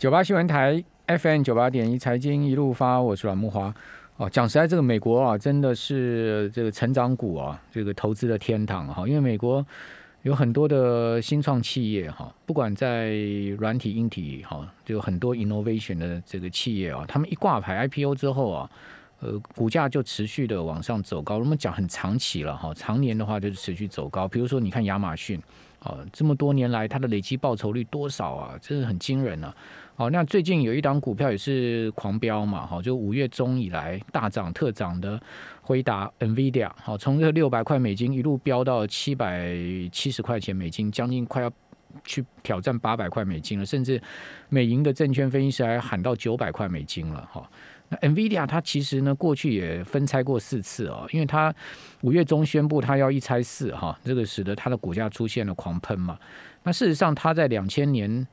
九八新闻台 FM 九八点一财经一路发，我是阮木华。哦，讲实在，这个美国啊，真的是这个成长股啊，这个投资的天堂哈。因为美国有很多的新创企业哈，不管在软体、硬体哈，就有很多 innovation 的这个企业啊，他们一挂牌 IPO 之后啊，呃，股价就持续的往上走高。我们讲很长期了哈，常年的话就是持续走高。比如说，你看亚马逊。哦，这么多年来，它的累积报酬率多少啊？真是很惊人啊！好，那最近有一档股票也是狂飙嘛，好，就五月中以来大涨特涨的回答 NVIDIA，好，从这六百块美金一路飙到七百七十块钱美金，将近快要去挑战八百块美金了，甚至美银的证券分析师还喊到九百块美金了，哈。那 NVIDIA 它其实呢，过去也分拆过四次哦，因为它五月中宣布它要一拆四哈，这个使得它的股价出现了狂喷嘛。那事实上，它在两千年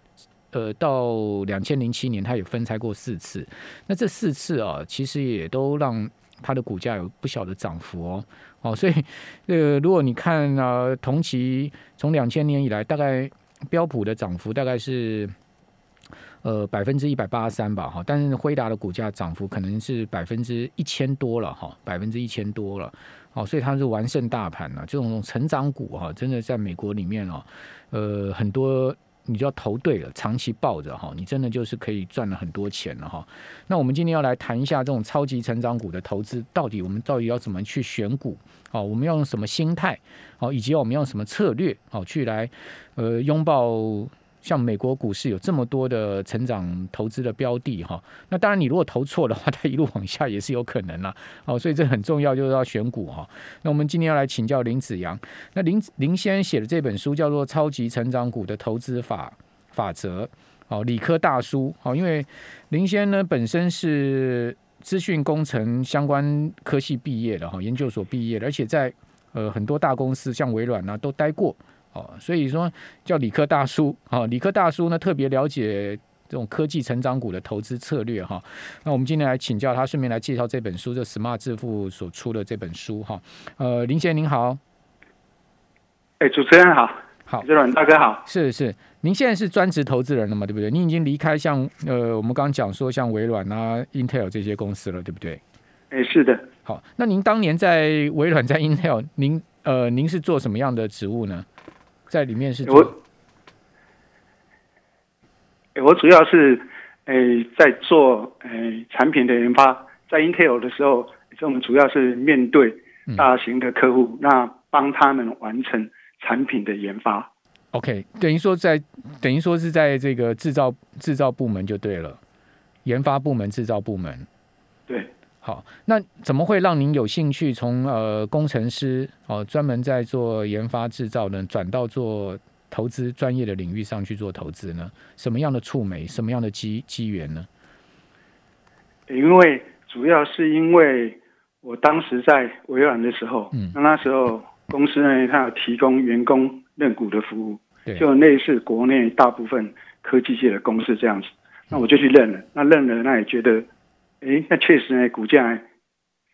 呃到两千零七年，它也分拆过四次。那这四次啊，其实也都让它的股价有不小的涨幅哦。哦，所以呃，如果你看啊，同期从两千年以来，大概标普的涨幅大概是。呃，百分之一百八十三吧，哈，但是辉达的股价涨幅可能是百分之一千多了，哈，百分之一千多了，哦，所以它是完胜大盘了。这种成长股，哈，真的在美国里面哦，呃，很多你就要投对了，长期抱着哈，你真的就是可以赚了很多钱了，哈。那我们今天要来谈一下这种超级成长股的投资，到底我们到底要怎么去选股？好，我们要用什么心态？好，以及我们用什么策略？好，去来呃拥抱。像美国股市有这么多的成长投资的标的哈，那当然你如果投错的话，它一路往下也是有可能啦。哦，所以这很重要，就是要选股哈。那我们今天要来请教林子阳，那林林先生写的这本书叫做《超级成长股的投资法法则》，哦，理科大叔，哦，因为林先呢本身是资讯工程相关科系毕业的哈，研究所毕业的，而且在呃很多大公司像微软呢都待过。哦，所以说叫理科大叔，哈，理科大叔呢特别了解这种科技成长股的投资策略，哈。那我们今天来请教他，顺便来介绍这本书，就 Smart 致富所出的这本书，哈。呃，林先生您好，哎，主持人好，好，主持人大哥好，是是，您现在是专职投资人了嘛？对不对？您已经离开像呃，我们刚刚讲说像微软啊、Intel 这些公司了，对不对？哎，是的。好，那您当年在微软、在 Intel，您呃，您是做什么样的职务呢？在里面是我，我主要是诶在做诶产品的研发，在 Intel 的时候，我们主要是面对大型的客户，那帮他们完成产品的研发。OK，等于说在等于说是在这个制造制造部门就对了，研发部门、制造部门。对。好，那怎么会让您有兴趣从呃工程师哦专门在做研发制造呢，转到做投资专业的领域上去做投资呢？什么样的触媒，什么样的机机缘呢？因为主要是因为我当时在微软的时候，嗯，那那时候公司呢，它有提供员工认股的服务，就类似国内大部分科技界的公司这样子，那我就去认了，那认了，那也觉得。哎，那确实呢，股价，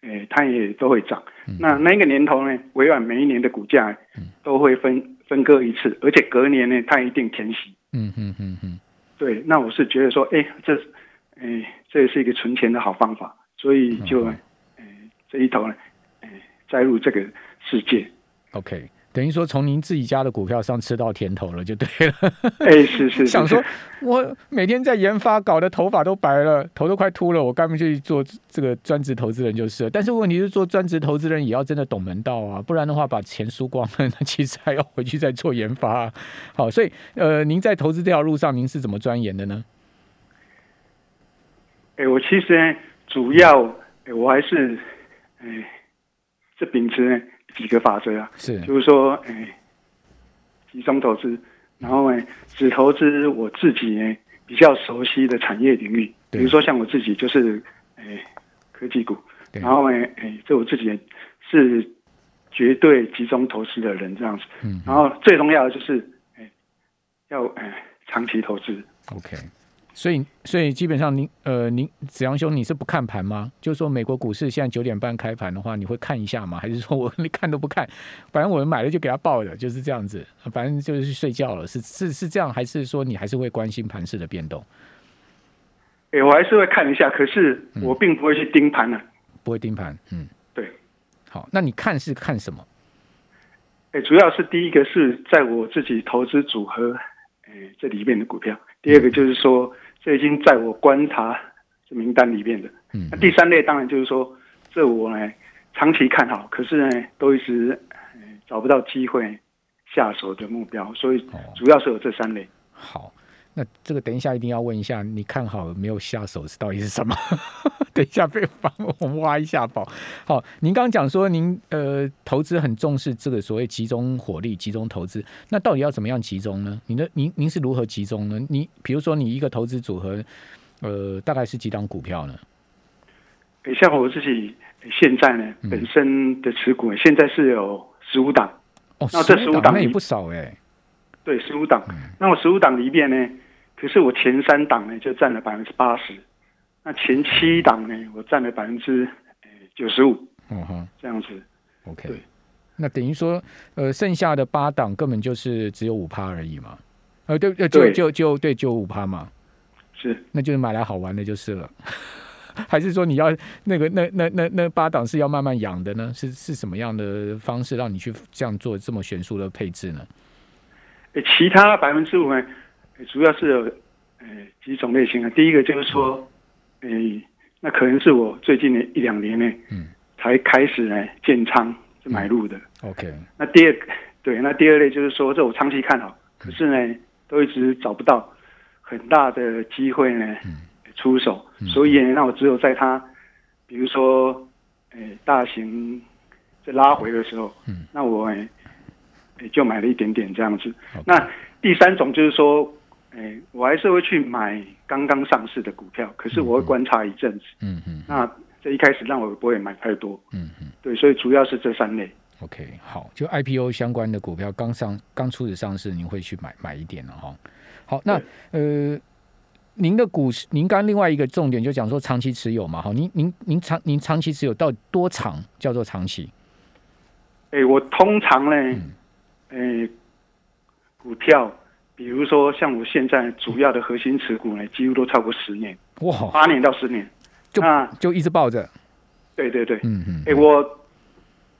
哎，它也都会涨。那那个年头呢，微软每一年的股价都会分分割一次，而且隔年呢，它一定填息。嗯嗯嗯嗯。对，那我是觉得说，哎，这，哎，这也是一个存钱的好方法，所以就，哎，这一头呢，哎，栽入这个世界。OK。等于说从您自己家的股票上吃到甜头了，就对了。哎，是 是。想说，我每天在研发，搞得头发都白了，头都快秃了，我干脆去做这个专职投资人就是了。但是问题是，做专职投资人也要真的懂门道啊，不然的话把钱输光了，那其实还要回去再做研发。好，所以呃，您在投资这条路上，您是怎么钻研的呢？哎，我其实呢，主要我还是哎，这秉持呢。几个法则啊，是，就是说，哎，集中投资，然后呢，只投资我自己呢比较熟悉的产业领域，比如说像我自己就是，哎，科技股，然后呢，哎，这我自己是绝对集中投资的人这样子，嗯，然后最重要的就是，哎，要哎长期投资，OK。所以，所以基本上，您呃，您子阳兄，你是不看盘吗？就是说，美国股市现在九点半开盘的话，你会看一下吗？还是说我 你看都不看？反正我们买了就给他报了，就是这样子。反正就是睡觉了，是是是这样，还是说你还是会关心盘市的变动？哎，我还是会看一下，可是我并不会去盯盘呢。不会盯盘，嗯，对。好，那你看是看什么？哎，主要是第一个是在我自己投资组合，哎，这里面的股票；第二个就是说，这已经在我观察这名单里面的。嗯。那第三类当然就是说，这我呢长期看好，可是呢都一直找不到机会下手的目标，所以主要是有这三类。好。那这个等一下一定要问一下，你看好没有下手是到底是什么？等一下被帮我们挖一下宝。好，您刚刚讲说您呃投资很重视这个所谓集中火力、集中投资，那到底要怎么样集中呢？您的您您是如何集中呢？你比如说你一个投资组合，呃，大概是几档股票呢？像我自己现在呢，本身的持股现在是有十五档，哦，那这十五档那也不少哎。对，十五档，那我十五档里面呢？可是我前三档呢就占了百分之八十，那前七档呢我占了百分之九十五，嗯哼，这样子，OK，对，那等于说呃剩下的八档根本就是只有五趴而已嘛，呃对呃就就就对就五趴嘛，是，那就是买来好玩的就是了，还是说你要那个那那那那八档是要慢慢养的呢？是是什么样的方式让你去这样做这么悬殊的配置呢？其他百分之五呢？主要是有呃几种类型啊，第一个就是说，诶，那可能是我最近的一两年呢，嗯，才开始呢建仓买入的。OK。那第二对，那第二类就是说，这我长期看好，可是呢，都一直找不到很大的机会呢出手，所以呢那我只有在它，比如说，诶，大型在拉回的时候，嗯，那我诶就买了一点点这样子。那第三种就是说。哎，我还是会去买刚刚上市的股票，可是我会观察一阵子。嗯嗯。那这一开始让我不会买太多。嗯嗯。对，所以主要是这三类。OK，好，就 IPO 相关的股票刚上刚初始上市，您会去买买一点了哈。好，那呃，您的股市，您刚另外一个重点就讲说长期持有嘛，哈，您您您长您长期持有到多长叫做长期？哎，我通常呢，哎，股票。比如说，像我现在主要的核心持股呢，几乎都超过十年，哇，八年到十年，就就一直抱着。对对对，嗯嗯。哎，我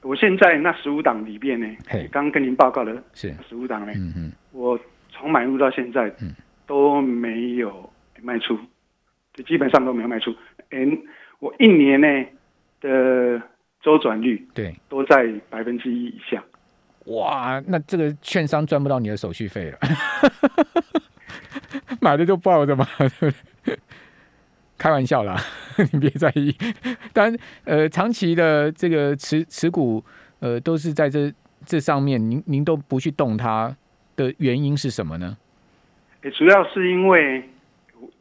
我现在那十五档里边呢，刚刚跟您报告的是十五档呢，嗯嗯，我从买入到现在，嗯，都没有卖出，就基本上都没有卖出。嗯，我一年呢的周转率，对，都在百分之一以下。哇，那这个券商赚不到你的手续费了，买的就抱着嘛，开玩笑啦，你别在意。当然，呃，长期的这个持持股，呃，都是在这这上面，您您都不去动它的原因是什么呢？诶，主要是因为，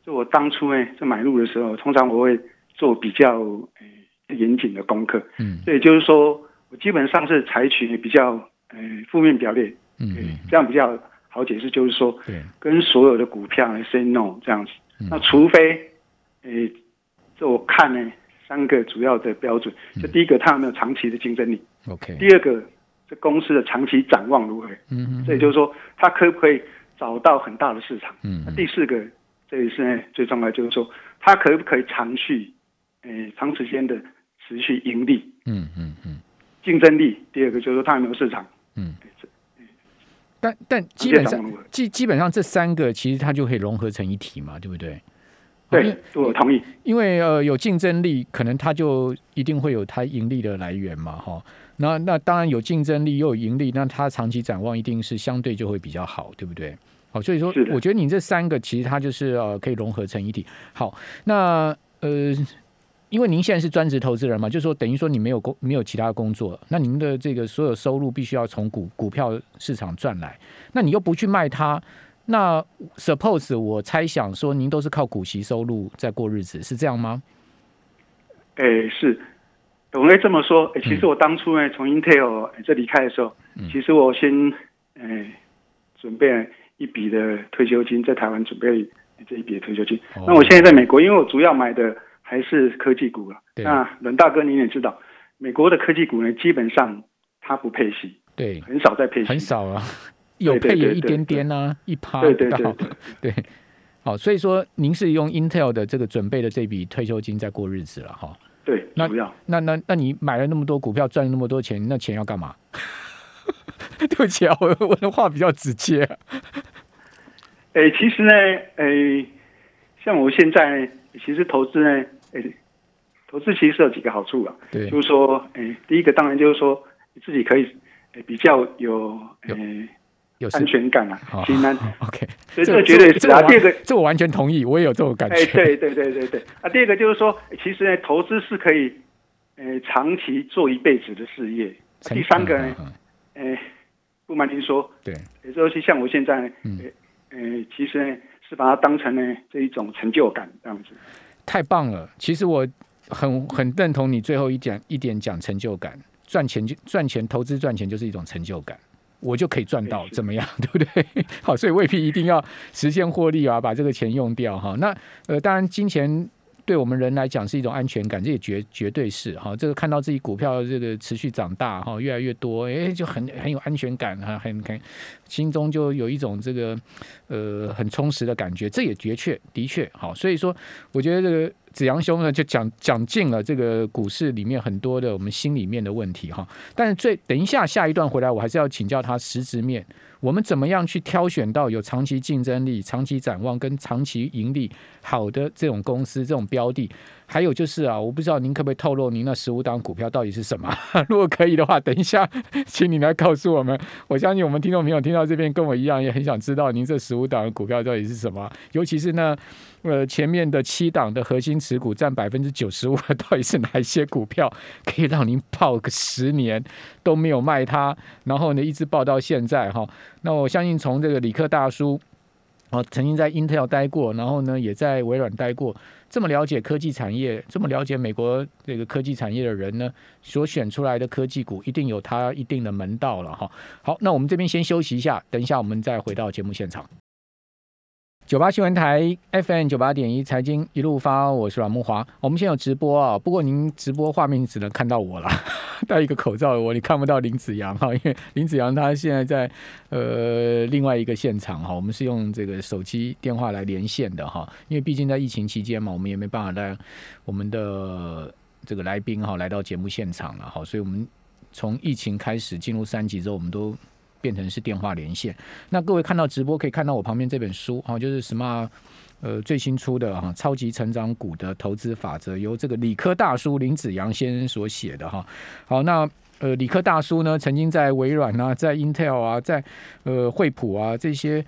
就我当初呢，在买入的时候，通常我会做比较诶严谨的功课，嗯，所以就是说我基本上是采取比较。嗯，负面表列，嗯，这样比较好解释，就是说，对，跟所有的股票来 say no 这样子。那除非，诶，这我看呢，三个主要的标准，就第一个，它有没有长期的竞争力？OK。第二个，这公司的长期展望如何？嗯嗯。这也就是说，它可不可以找到很大的市场？嗯。那第四个，这也是呢最重要，就是说，它可不可以长续，诶，长时间的持续盈利？嗯嗯嗯。竞争力，第二个就是说，它有没有市场？嗯，但但基本上基基本上这三个其实它就可以融合成一体嘛，对不对？对，我同意。因为呃有竞争力，可能它就一定会有它盈利的来源嘛，哈。那那当然有竞争力又有盈利，那它长期展望一定是相对就会比较好，对不对？好，所以说我觉得你这三个其实它就是呃可以融合成一体。好，那呃。因为您现在是专职投资人嘛，就是说等于说你没有工没有其他工作，那您的这个所有收入必须要从股股票市场赚来，那你又不去卖它，那 suppose 我猜想说您都是靠股息收入在过日子，是这样吗？哎，是，我可以这么说。哎，其实我当初呢从 Intel 这离开的时候，其实我先哎准备一笔的退休金，在台湾准备这一笔的退休金。那我现在在美国，因为我主要买的。还是科技股了。那冷大哥，您也知道，美国的科技股呢，基本上它不配息，对，很少在配息，很少啊，有配也一点点啊，一趴对对对 对。好，所以说您是用 Intel 的这个准备的这笔退休金在过日子了哈。对，那不要那那那你买了那么多股票，赚了那么多钱，那钱要干嘛？对不起啊，我我的话比较直接。哎，其实呢，哎，像我现在其实投资呢，哎，投资其实有几个好处啊。对，就是说，哎，第一个当然就是说你自己可以比较有，哎。有安全感啊，心安。OK，所以这绝对是啊。第二个，这我完全同意，我也有这种感觉。哎，对对对对对。啊，第二个就是说，其实呢，投资是可以，呃，长期做一辈子的事业。第三个呢，哎，不瞒您说，对，尤其像我现在，嗯，呃，其实呢，是把它当成呢这一种成就感这样子。太棒了，其实我很很认同你最后一点一点讲成就感，赚钱就赚钱，投资赚钱就是一种成就感。我就可以赚到，怎么样，对不对？好，所以未必一定要实现获利啊，把这个钱用掉哈。那呃，当然金钱对我们人来讲是一种安全感，这也绝绝对是哈。这个看到自己股票这个持续长大哈，越来越多，哎，就很很有安全感哈，很很心中就有一种这个呃很充实的感觉，这也的确的确好。所以说，我觉得这个。子阳兄呢，就讲讲尽了这个股市里面很多的我们心里面的问题哈。但是最等一下下一段回来，我还是要请教他实质面，我们怎么样去挑选到有长期竞争力、长期展望跟长期盈利好的这种公司、这种标的？还有就是啊，我不知道您可不可以透露您那十五档股票到底是什么？如果可以的话，等一下请你来告诉我们。我相信我们听众朋友听到这边跟我一样，也很想知道您这十五档的股票到底是什么，尤其是那呃前面的七档的核心持股占百分之九十五，到底是哪一些股票可以让您抱个十年都没有卖它，然后呢一直抱到现在哈？那我相信从这个理科大叔。哦，曾经在 Intel 待过，然后呢，也在微软待过。这么了解科技产业，这么了解美国这个科技产业的人呢，所选出来的科技股一定有它一定的门道了哈。好，那我们这边先休息一下，等一下我们再回到节目现场。九八新闻台 FM 九八点一财经一路发，我是阮木华。我们现在有直播啊，不过您直播画面只能看到我了，戴一个口罩的我，你看不到林子阳哈，因为林子阳他现在在呃另外一个现场哈，我们是用这个手机电话来连线的哈，因为毕竟在疫情期间嘛，我们也没办法带我们的这个来宾哈来到节目现场了哈，所以我们从疫情开始进入三级之后，我们都。变成是电话连线。那各位看到直播可以看到我旁边这本书哈，就是什么呃最新出的哈《超级成长股的投资法则》，由这个理科大叔林子阳先生所写的哈。好，那呃理科大叔呢，曾经在微软啊，在 Intel 啊，在呃惠普啊这些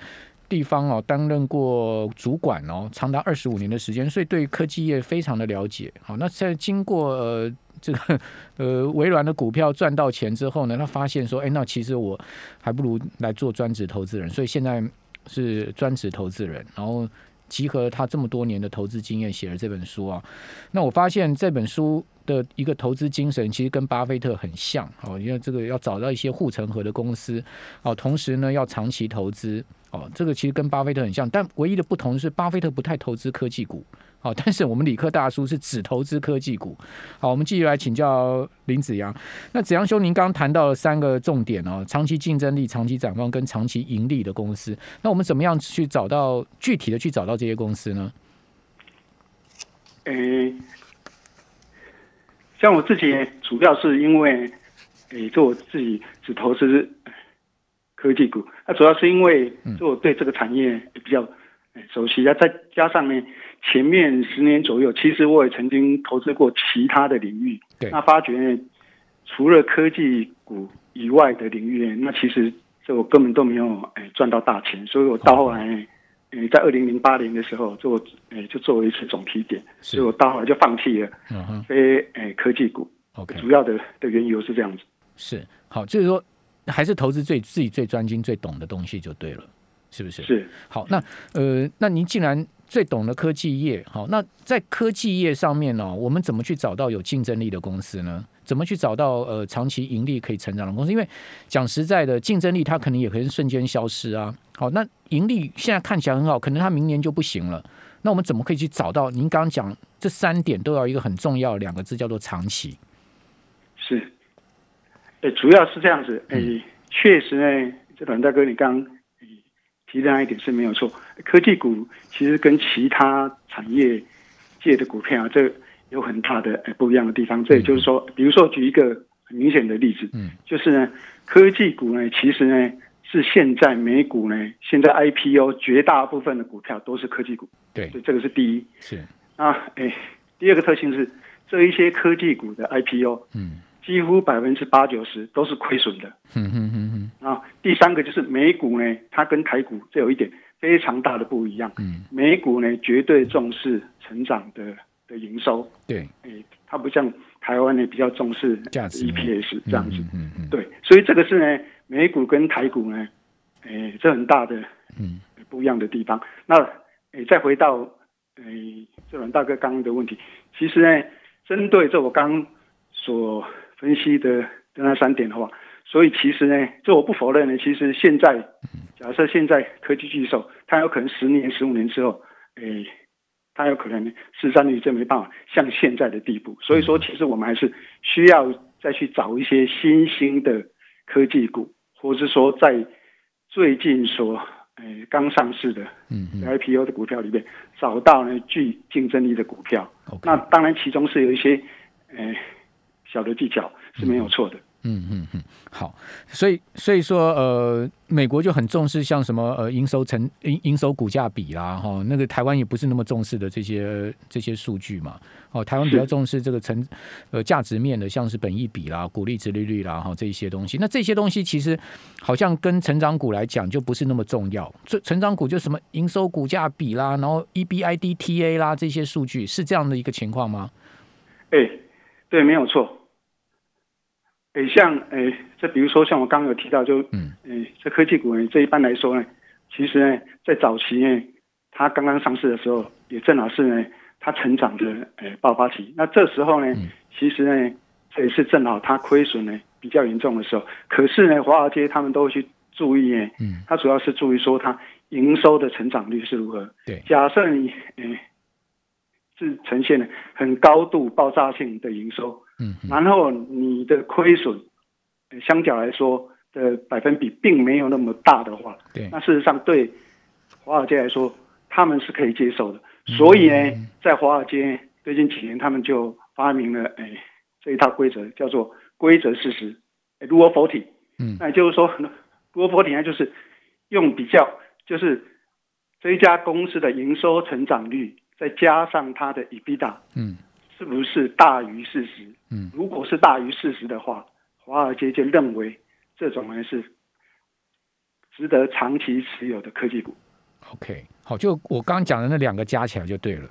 地方哦担任过主管哦，长达二十五年的时间，所以对科技业非常的了解。好，那在经过呃。这个呃，微软的股票赚到钱之后呢，他发现说，哎，那其实我还不如来做专职投资人，所以现在是专职投资人，然后集合他这么多年的投资经验，写了这本书啊。那我发现这本书的一个投资精神，其实跟巴菲特很像哦，因为这个要找到一些护城河的公司哦，同时呢要长期投资哦，这个其实跟巴菲特很像，但唯一的不同是巴菲特不太投资科技股。哦，但是我们理科大叔是只投资科技股。好，我们继续来请教林子阳。那子阳兄，您刚刚谈到了三个重点哦：长期竞争力、长期展望跟长期盈利的公司。那我们怎么样去找到具体的去找到这些公司呢？诶，像我自己主要是因为，诶，做我自己只投资科技股。那主要是因为，做我对这个产业比较熟悉，啊，再加上呢。前面十年左右，其实我也曾经投资过其他的领域。对，那发觉除了科技股以外的领域，那其实这我根本都没有诶赚到大钱。所以我到后来，诶，在二零零八年的时候做诶就做了一次总体点，所以我到后来就放弃了非诶科技股。OK，主要的的缘由是这样子。是好，就是说还是投资最自己最专精、最懂的东西就对了，是不是？是好，那呃，那您既然最懂的科技业，好，那在科技业上面呢，我们怎么去找到有竞争力的公司呢？怎么去找到呃长期盈利可以成长的公司？因为讲实在的，竞争力它可能也可能瞬间消失啊。好，那盈利现在看起来很好，可能它明年就不行了。那我们怎么可以去找到？您刚刚讲这三点都要一个很重要两个字，叫做长期。是，呃，主要是这样子。哎，确实呢，这阮大哥你刚。提的那一点是没有错。科技股其实跟其他产业界的股票，这有很大的不一样的地方。这也就是说，比如说举一个很明显的例子，嗯，就是呢，科技股呢，其实呢是现在美股呢，现在 IPO 绝大部分的股票都是科技股。对，这个是第一。是啊，哎，第二个特性是这一些科技股的 IPO，嗯。几乎百分之八九十都是亏损的。嗯嗯嗯嗯。啊，第三个就是美股呢，它跟台股这有一点非常大的不一样。嗯。美股呢，绝对重视成长的的营收。对。哎，它不像台湾呢，比较重视 EPS 这样子。嗯嗯。对，所以这个是呢，美股跟台股呢，哎，这很大的嗯不一样的地方。那哎，再回到哎，这阮大哥刚刚的问题，其实呢，针对这我刚所分析的的那三点的话，所以其实呢，这我不否认呢。其实现在，假设现在科技巨兽，它有可能十年、十五年之后，诶，它有可能市占率真没办法像现在的地步。所以说，其实我们还是需要再去找一些新兴的科技股，或是说在最近所诶刚上市的嗯 IPO 的股票里面，找到呢具竞争力的股票。那当然，其中是有一些诶。小的技巧是没有错的。嗯嗯嗯，好，所以所以说呃，美国就很重视像什么呃营收成营营收股价比啦哈，那个台湾也不是那么重视的这些这些数据嘛。哦，台湾比较重视这个成呃价值面的，像是本益比啦、股利值利率啦哈这一些东西。那这些东西其实好像跟成长股来讲就不是那么重要。这成长股就什么营收股价比啦，然后 EBIDTA 啦这些数据是这样的一个情况吗？哎，对，没有错。诶，像诶，这比如说像我刚刚有提到，就嗯，诶，这科技股呢，这一般来说呢，其实呢，在早期呢，它刚刚上市的时候，也正好是呢，它成长的诶爆发期。那这时候呢，其实呢，这也是正好它亏损呢比较严重的时候。可是呢，华尔街他们都会去注意呢，嗯，它主要是注意说它营收的成长率是如何。对，假设你诶是呈现了很高度爆炸性的营收。嗯，然后你的亏损，相较来说的百分比并没有那么大的话，对，那事实上对华尔街来说，他们是可以接受的。所以呢，在华尔街最近几年，他们就发明了哎这一套规则，叫做规则事实，rule forty。嗯，那也就是说，rule forty 呢，就是用比较，就是这一家公司的营收成长率，再加上它的 EBITDA。嗯。是不是大于事实？嗯，如果是大于事实的话，华尔街就认为这种人是值得长期持有的科技股。OK，好，就我刚刚讲的那两个加起来就对了。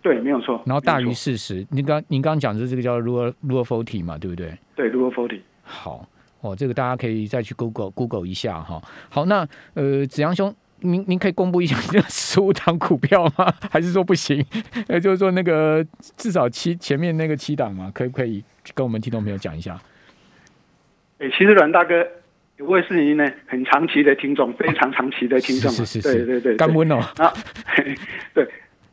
对，没有错。然后大于事实，您刚您刚刚讲的这个叫 rule rule forty 嘛，对不对？对，rule forty。好，哦，这个大家可以再去 Google Google 一下哈。好，那呃，子阳兄。您您可以公布一下这十五档股票吗？还是说不行？呃，就是说那个至少七前面那个七档嘛，可不可以跟我们听众朋友讲一下？哎，其实阮大哥，我也是您呢很长期的听众，非常长期的听众，是是是，对对对，干温哦。啊，对，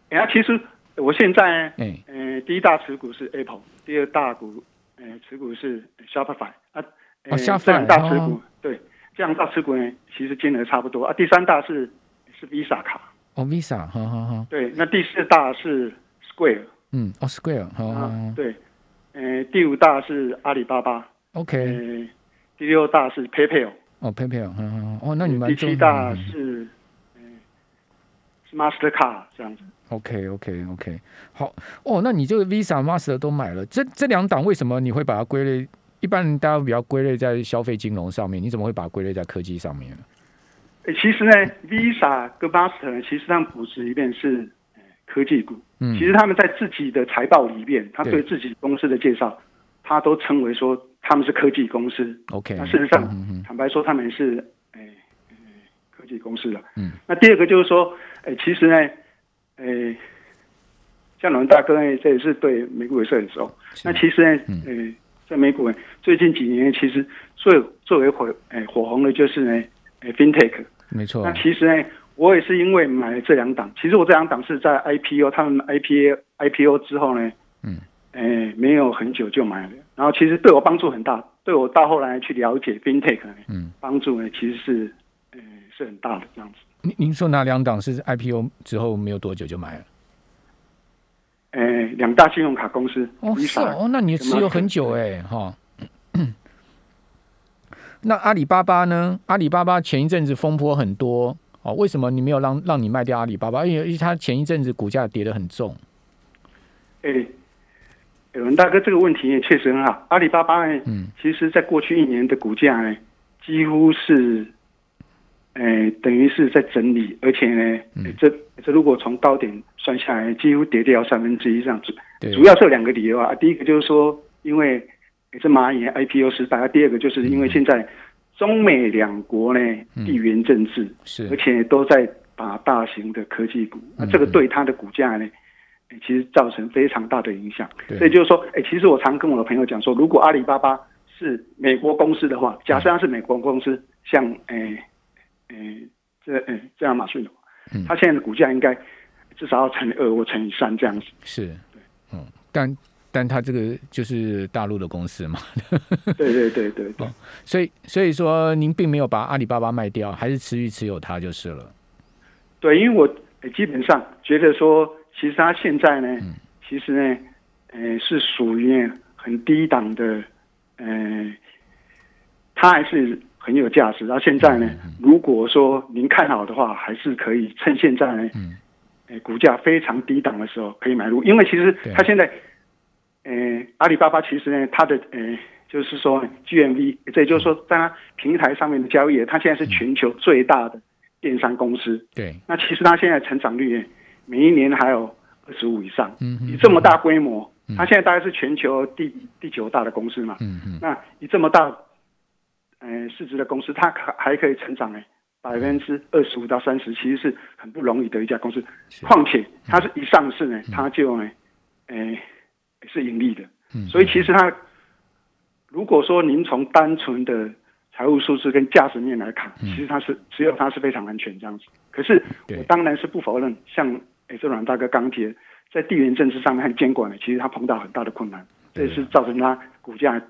然后 其实我现在，嗯嗯，第一大持股是 Apple，第二大股，嗯，持股是 Shopify 啊，哦，Shopify 大持股，对。这样大持股呢，其实金额差不多。啊。第三大是是 Visa 卡。哦，Visa，好好好。对，那第四大是 Square，嗯，哦，Square，好，对，呃，第五大是阿里巴巴，OK，第六大是 PayPal，哦，PayPal，好好好，哦，那你们第七大是是 Mastercard 这样子，OK，OK，OK，好，哦，那你这个 Visa、Master 都买了，这这两档为什么你会把它归类？一般大家比较归类在消费金融上面，你怎么会把它归类在科技上面呢？其实呢，Visa 跟 Master 呢，其实他们股市里面是科技股。嗯，其实他们在自己的财报里面，他对自己公司的介绍，他都称为说他们是科技公司。OK，那事实上，坦白说，他们是诶科技公司的。嗯，那第二个就是说，诶，其实呢，诶，像龙大哥呢，这也是对美股也是很熟。那其实呢，诶。在美股，最近几年其实最最为火诶火红的就是呢，诶，FinTech，没错。那其实呢，我也是因为买了这两档，其实我这两档是在 IPO，他们 IPO IPO 之后呢，嗯，诶，没有很久就买了，然后其实对我帮助很大，对我到后来去了解 FinTech，嗯，帮助呢其实是，诶，是很大的这样子。您您说哪两档是 IPO 之后没有多久就买了？呃，两大信用卡公司哦，是哦，那你持有很久哎，哈。那阿里巴巴呢？阿里巴巴前一阵子风波很多哦，为什么你没有让让你卖掉阿里巴巴？因为因为它前一阵子股价跌得很重。哎，文大哥，这个问题也确实很好。阿里巴巴呢，嗯，其实在过去一年的股价呢，几乎是，哎，等于是在整理，而且呢，这这如果从高点算下来，几乎跌掉三分之一这样子。主要是有两个理由啊。第一个就是说，因为这蚂蚁 IPO 失败，第二个就是因为现在中美两国呢地缘政治是，而且都在把大型的科技股，那这个对它的股价呢？其实造成非常大的影响，所以就是说，哎，其实我常跟我的朋友讲说，如果阿里巴巴是美国公司的话，假设它是美国公司，像哎哎这哎这样马逊的话，它现在的股价应该至少要乘以二或乘以三这样子。是，嗯，但但他这个就是大陆的公司嘛。对对对对对。所以所以说，您并没有把阿里巴巴卖掉，还是持续持有它就是了。对，因为我基本上觉得说。其实它现在呢，其实呢，呃，是属于很低档的，呃，它还是很有价值。然后现在呢，如果说您看好的话，还是可以趁现在呢，呃，股价非常低档的时候可以买入。因为其实它现在，呃，阿里巴巴其实呢，它的呃，就是说 GMV，这也就是说在它平台上面的交易，它现在是全球最大的电商公司。对。那其实它现在成长率。每一年还有二十五以上，嗯以这么大规模，它现在大概是全球第第九大的公司嘛。嗯嗯那以这么大，呃，市值的公司，它还还可以成长哎，百分之二十五到三十，其实是很不容易的一家公司。况且它是一上市呢，它就呢，哎，是盈利的。所以其实它，如果说您从单纯的财务数字跟价值面来看，其实它是只有它是非常安全这样子。可是我当然是不否认，像。哎，这阮大哥钢铁在地缘政治上面和监管呢，其实它碰到很大的困难，这也是造成它股价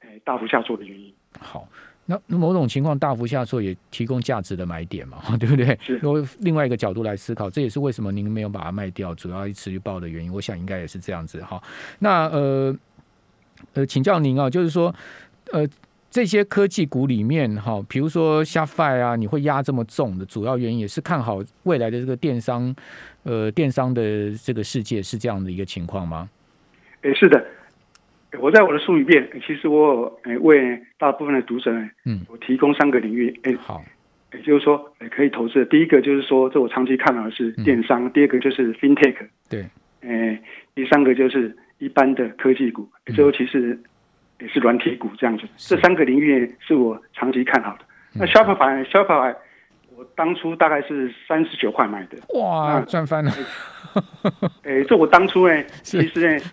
诶大幅下挫的原因。好，那那某种情况大幅下挫也提供价值的买点嘛，对不对？是。如果另外一个角度来思考，这也是为什么您没有把它卖掉，主要持续报的原因。我想应该也是这样子哈。那呃呃，请教您啊，就是说呃。这些科技股里面，哈，比如说 s h f i 啊，你会压这么重的主要原因也是看好未来的这个电商，呃，电商的这个世界是这样的一个情况吗？诶，是的，我在我的书里面，其实我诶为大部分的读者，嗯，我提供三个领域，诶，好，也就是说，诶可以投资。第一个就是说，这我长期看好的是电商；第二个就是 FinTech，对，诶，第三个就是一般的科技股，最后其实。也是软体股这样子，这三个领域是我长期看好的。那 Shopify，Shopify，我当初大概是三十九块买的，哇，赚翻了。哎，这我当初呢，其实呢，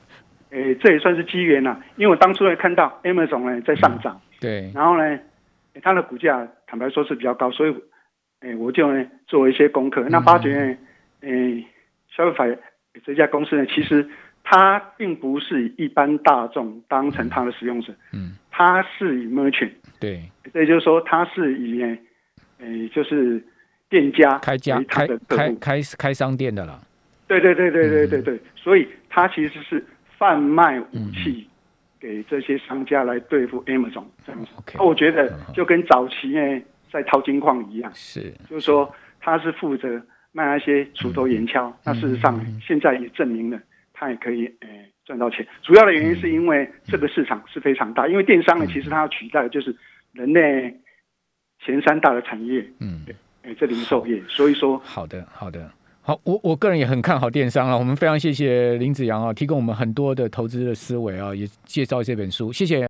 哎，这也算是机缘呐，因为我当初呢看到 Amazon 呢在上涨，对，然后呢，它的股价坦白说是比较高，所以，诶，我就呢做一些功课，那发觉呢，哎，Shopify 这家公司呢，其实。它并不是一般大众当成它的使用者，嗯，它是以 merchant，对，所以就是说它是以，诶，就是店家开家开开开开商店的了，对对对对对对对，所以它其实是贩卖武器给这些商家来对付 Amazon 这样子。那我觉得就跟早期呢在淘金矿一样，是，就是说他是负责卖那些锄头盐锹，那事实上现在也证明了。他也可以诶赚到钱，主要的原因是因为这个市场是非常大，因为电商呢，其实它要取代的就是人类前三大的产业，嗯，诶，这零售业，所以说好的，好的，好，我我个人也很看好电商啊，我们非常谢谢林子阳啊，提供我们很多的投资的思维啊，也介绍这本书，谢谢。